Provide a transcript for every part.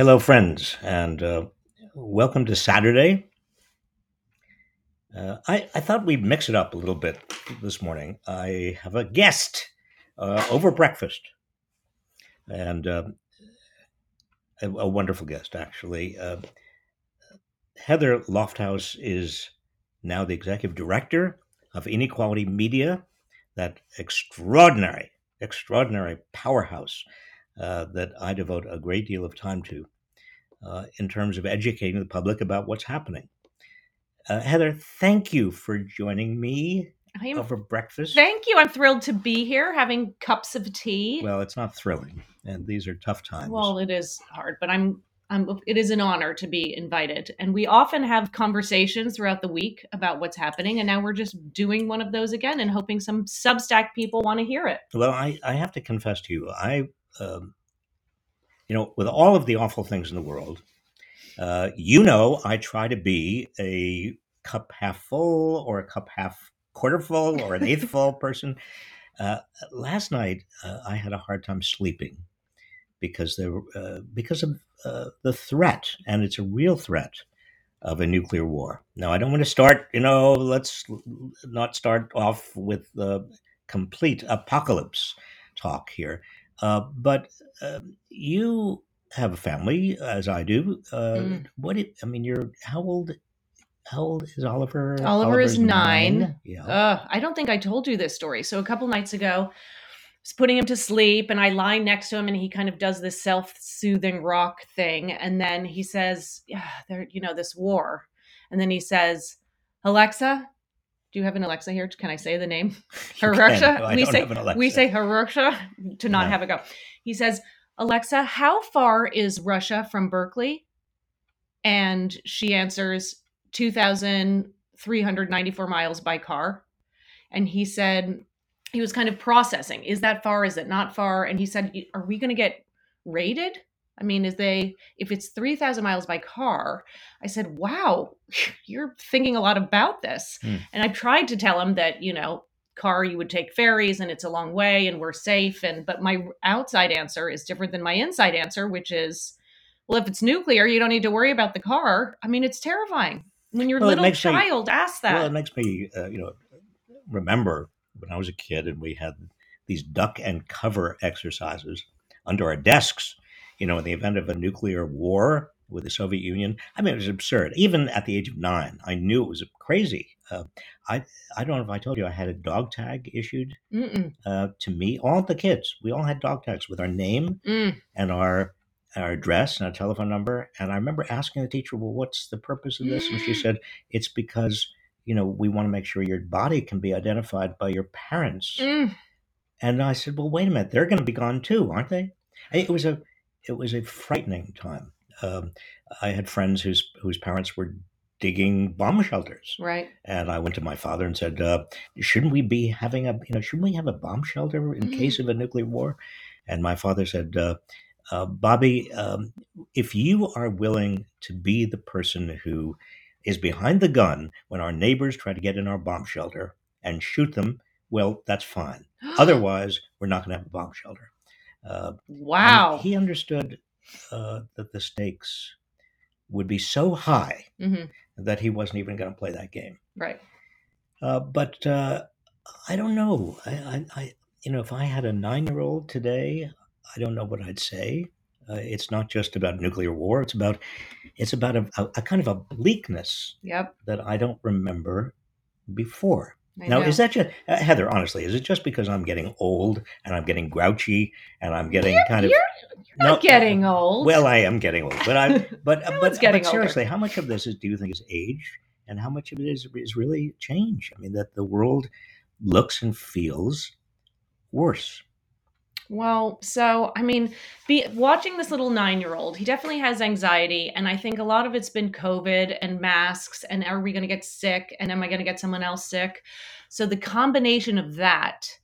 Hello, friends, and uh, welcome to Saturday. Uh, I, I thought we'd mix it up a little bit this morning. I have a guest uh, over breakfast, and uh, a, a wonderful guest, actually. Uh, Heather Lofthouse is now the executive director of Inequality Media, that extraordinary, extraordinary powerhouse uh, that I devote a great deal of time to uh, in terms of educating the public about what's happening. Uh, Heather, thank you for joining me am, over breakfast. thank you. I'm thrilled to be here having cups of tea. Well, it's not thrilling, and these are tough times. Well, it is hard, but I'm, I'm it is an honor to be invited. And we often have conversations throughout the week about what's happening, and now we're just doing one of those again and hoping some Substack people want to hear it. Well, I, I have to confess to you, I, um, you know, with all of the awful things in the world, uh, you know, I try to be a cup half full or a cup half quarter full or an eighth full person. Uh, last night, uh, I had a hard time sleeping because there, uh, because of uh, the threat, and it's a real threat of a nuclear war. Now, I don't want to start. You know, let's not start off with the complete apocalypse talk here. Uh, but uh, you have a family, as I do. Uh, Mm. What? do- I mean, you're how old? How old is Oliver? Oliver is Oliver's nine. Yeah. Uh, I don't think I told you this story. So a couple nights ago, I was putting him to sleep, and I lie next to him, and he kind of does this self-soothing rock thing, and then he says, "Yeah, there, you know, this war," and then he says, "Alexa." Do you have an Alexa here? Can I say the name? Hiroshima. I we don't say have an Alexa. we say to not No. have it go. He says, "Alexa, how far is Russia from Berkeley?" And she answers, 2,394 miles by car. And he said, he was kind of processing, is that far? Is it not far? And he said, are we going to get raided? I mean, is they, if it's 3,000 miles by car, I said, wow, you're thinking a lot about this. Hmm. And I tried to tell him that, you know, car you would take ferries and it's a long way and we're safe and but my outside answer is different than my inside answer which is well if it's nuclear you don't need to worry about the car i mean it's terrifying when your Well, little makes me- child asks that Well, it makes me, uh, you know, remember when I was a kid and we had these duck and cover exercises under our desks. You know, in the event of a nuclear war with the Soviet Union, I mean, it was absurd. Even at the age of nine, I knew it was crazy. Uh, I I don't know if I told you I had a dog tag issued uh, to me. All the kids, we all had dog tags with our name Mm. and our our address and our telephone number. And I remember asking the teacher, "Well, what's the purpose of this?" And she said, "It's because you know we want to make sure your body can be identified by your parents." Mm. And I said, "Well, wait a minute, they're going to be gone too, aren't they?" It was a it was a frightening time. Um, I had friends whose whose parents were digging bomb shelters, right and I went to my father and said, uh, "Shouldn't we be having a you know shouldn't we have a bomb shelter in Mm. case of a nuclear war?" And my father said, uh, uh, "Bobby, um, if you are willing to be the person who is behind the gun when our neighbors try to get in our bomb shelter and shoot them, well, that's fine. Otherwise, we're not going to have a bomb shelter." Uh, wow he understood uh, that the stakes would be so high hmm that he wasn't even going to play that game. right Uh, but uh, I don't know. I, I, I, you know, if I had a nine-year-old today, I don't know what I'd say. Uh, it's not just about nuclear war. It's about, it's about a, a, a kind of a bleakness yep that I don't remember before. I now, know. is that just uh, Heather? Honestly, is it just because I'm getting old and I'm getting grouchy and I'm getting You're- kind of you're not getting old Well, I am getting old, but I, but No but, getting but seriously, how much of this is do you think is age, and how much of it is is really change? I mean, that the world looks and feels worse. Well, so I mean, be watching this little nine-year-old, he definitely has anxiety, and I think a lot of it's been COVID and masks, and are we going to get sick, and am I going to get someone else sick? So the combination of that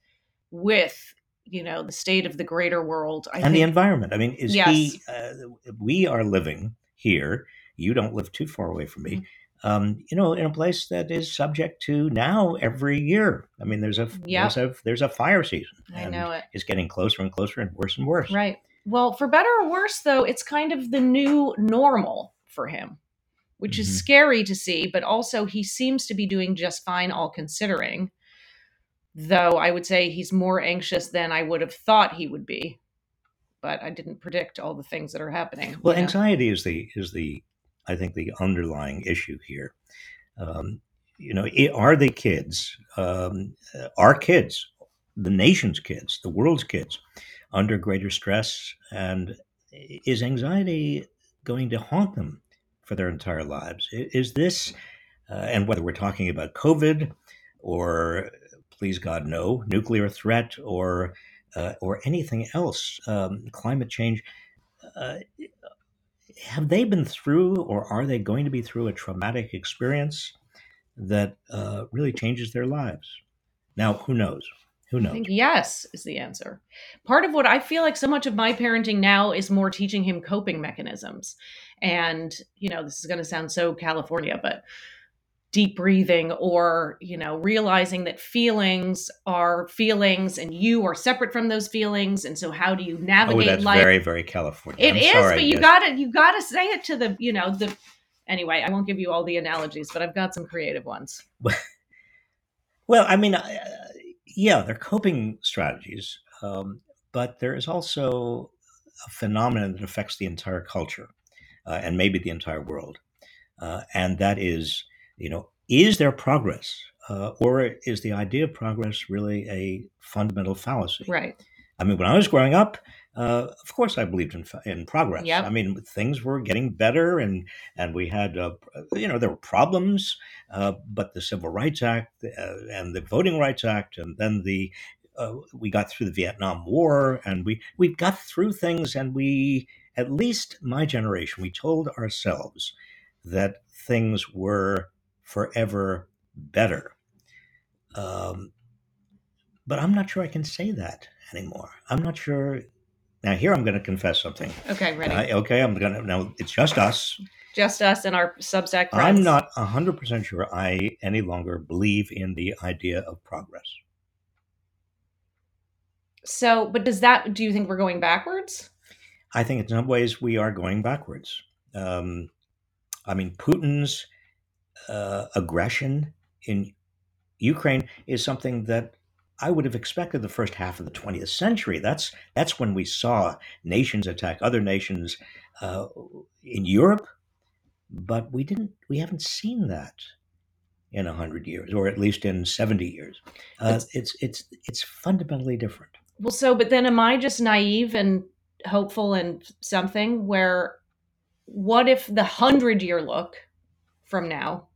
with you know the state of the greater world, I and the environment. I mean, is Yes. he? Uh, we are living here. You don't live too far away from Mm-hmm. Um, you know, in a place that is subject to now every year. I mean, there's a Yep. there's a there's a fire season. I and know it It's getting closer and closer and worse and worse. right. Well, for better or worse, though, it's kind of the new normal for him, which is Mhm. scary to see, but also he seems to be doing just fine, all considering. Though I would say he's more anxious than I would have thought he would be. But I didn't predict all the things that are happening. Well, you know? anxiety is the is the I think the underlying issue here. Um, you know, are the kids, um, uh, our kids, the nation's kids, the world's kids, under greater stress, and is anxiety going to haunt them for their entire lives? Is this, uh, and whether we're talking about COVID or, please God, no, nuclear threat or uh, or anything else, um, climate change. Uh, have they been through or are they going to be through a traumatic experience that uh, really changes their lives? Now, who knows? Who knows? I think yes is the answer. Part of what I feel like so much of my parenting now is more teaching him coping mechanisms. And, you know, this is going to sound so California, but deep breathing or, you know, realizing that feelings are feelings and you are separate from those feelings. And so how do you Oh, navigate that's life? very, very California. It I'm is, sorry, but you yes. gotta you gotta say it to the, you know, the anyway, I won't give you all the analogies, but I've got some creative ones. Well, I mean, uh, yeah, they're coping strategies, um, but there is also a phenomenon that affects the entire culture uh, and maybe the entire world, uh, and that is, you know, is there progress, uh, or is the idea of progress really a fundamental fallacy? Right. I mean, when I was growing up, uh, of course, I believed in in progress. Yep. I mean, things were getting better, and and we had, uh, you know, there were problems, uh, but the Civil Rights Act uh, and the Voting Rights Act, and then the uh, we got through the Vietnam War, and we we got through things, and we at least my generation, we told ourselves that things were forever better. Um, but I'm not sure I can say that anymore. I'm not sure. Now, here I'm going to confess something. Okay, ready. I- okay, I'm going to. Now, it's just us. Just us and our Substack friends. I'm not 100% sure I any longer believe in the idea of progress. So, but does that do you think we're going backwards? I think in some ways we are going backwards. Um, I mean, Putin's uh, aggression in Ukraine is something that I would have expected the first half of the 20th century. That's that's when we saw nations attack other nations uh, in Europe, but we didn't. We haven't seen that in hundred years, or at least in 70 years. Uh, It's- it's it's fundamentally different. Well, so but then am I just naive and hopeful and something where what if the 100-year look from now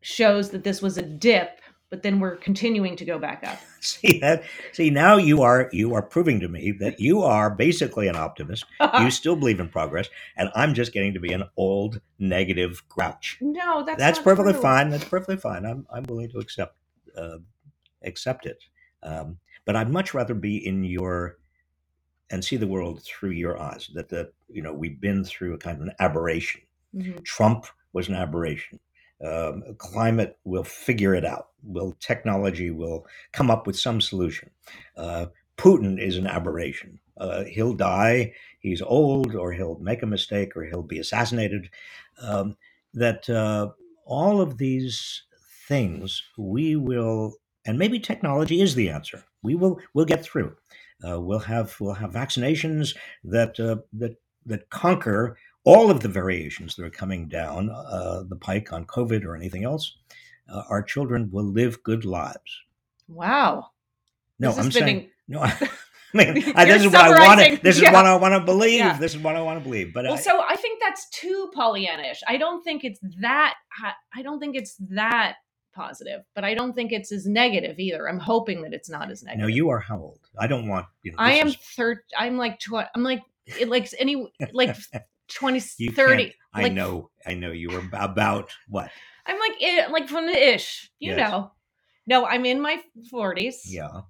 shows that this was a dip, but then we're continuing to go back up? See that? See now you are you are proving to me that you are basically an optimist. you still believe in progress, and I'm just getting to be an old negative grouch. no, that's That's perfectly true. fine. That's perfectly fine. I'm I'm willing to accept uh, accept it. Um, but I'd much rather be in your and see the world through your eyes. That the you know we've been through a kind of an aberration. Mhm. Trump was an aberration. Um, climate will figure it out. Will technology will come up with some solution. Uh, Putin is an aberration. Uh, he'll die. He's old, or he'll make a mistake, or he'll be assassinated. Um, that uh, all of these things we will, and maybe technology is the answer. We will. We'll get through. Uh, we'll have we'll have vaccinations that uh, that that conquer all of the variations that are coming down uh, the pike on COVID or anything else, uh, our children will live good lives. Wow. No, I'm saying in- no. I mean, this is what I want summarizing- to. This is what I want to believe. Yeah. This is what I want to believe. But Well, I, so I think that's too Pollyannish. I don't think it's that. I don't think it's that positive, but I don't think it's as negative either. I'm hoping that it's not as negative. no, you are how old? I don't want. You know, I am is- third. I'm like tw- I'm like it like any like 20 You 30 can't- I like- know. I know. You were about what? I'm like like from the ish, you Yes. know. No, I'm in my 40s. Yeah.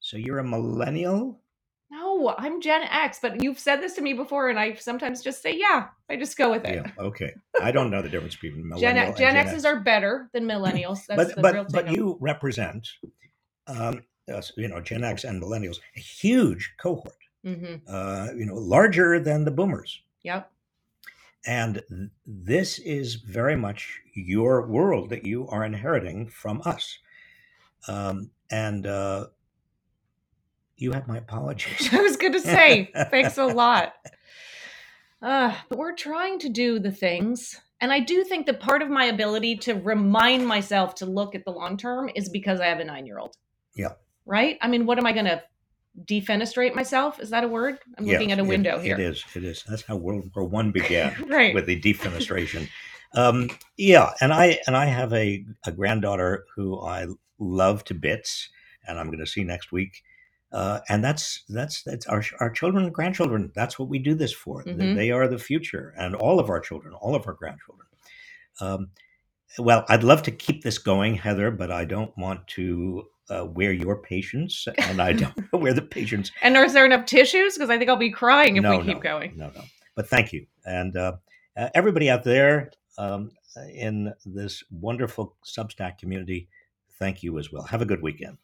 So you're a millennial. No, I'm Gen X, but you've said this to me before and I sometimes just say yeah. I just go with it. Yeah. Okay. I don't know the difference between millennial Gen, Gen Gen X's are better than millennials. That's but the but but you represent um, us, you know Gen X and millennials a huge cohort hmm uh, you know, larger than the boomers. Yep. And this is very much your world that you are inheriting from us. Um, and uh, you have my apologies. I was going to say, thanks a lot. Uh, but we're trying to do the things. And I do think that part of my ability to remind myself to look at the long term is because I have a nine year old. Yeah. Right? I mean, what am I going to defenestrate myself? Is that a word? I'm looking at a it- window here. It is. It is. That's how World War One began. right. with the defenestration. Um, yeah, and I and I have a, a granddaughter who I love to bits, and I'm going to see next week. Uh, and that's that's that's our our children and grandchildren. That's what we do this for. They- Mhm. They, are the future, and all of our children, all of our grandchildren. Um, well, I'd love to keep this going, Heather, but I don't want to uh, wear your patience, and I don't wear the patience. and is there enough tissues? Because I think I'll be crying if no, we keep no, going. No, no. But thank you. And uh, uh, everybody out there um, in this wonderful Substack community, thank you as well. Have a good weekend.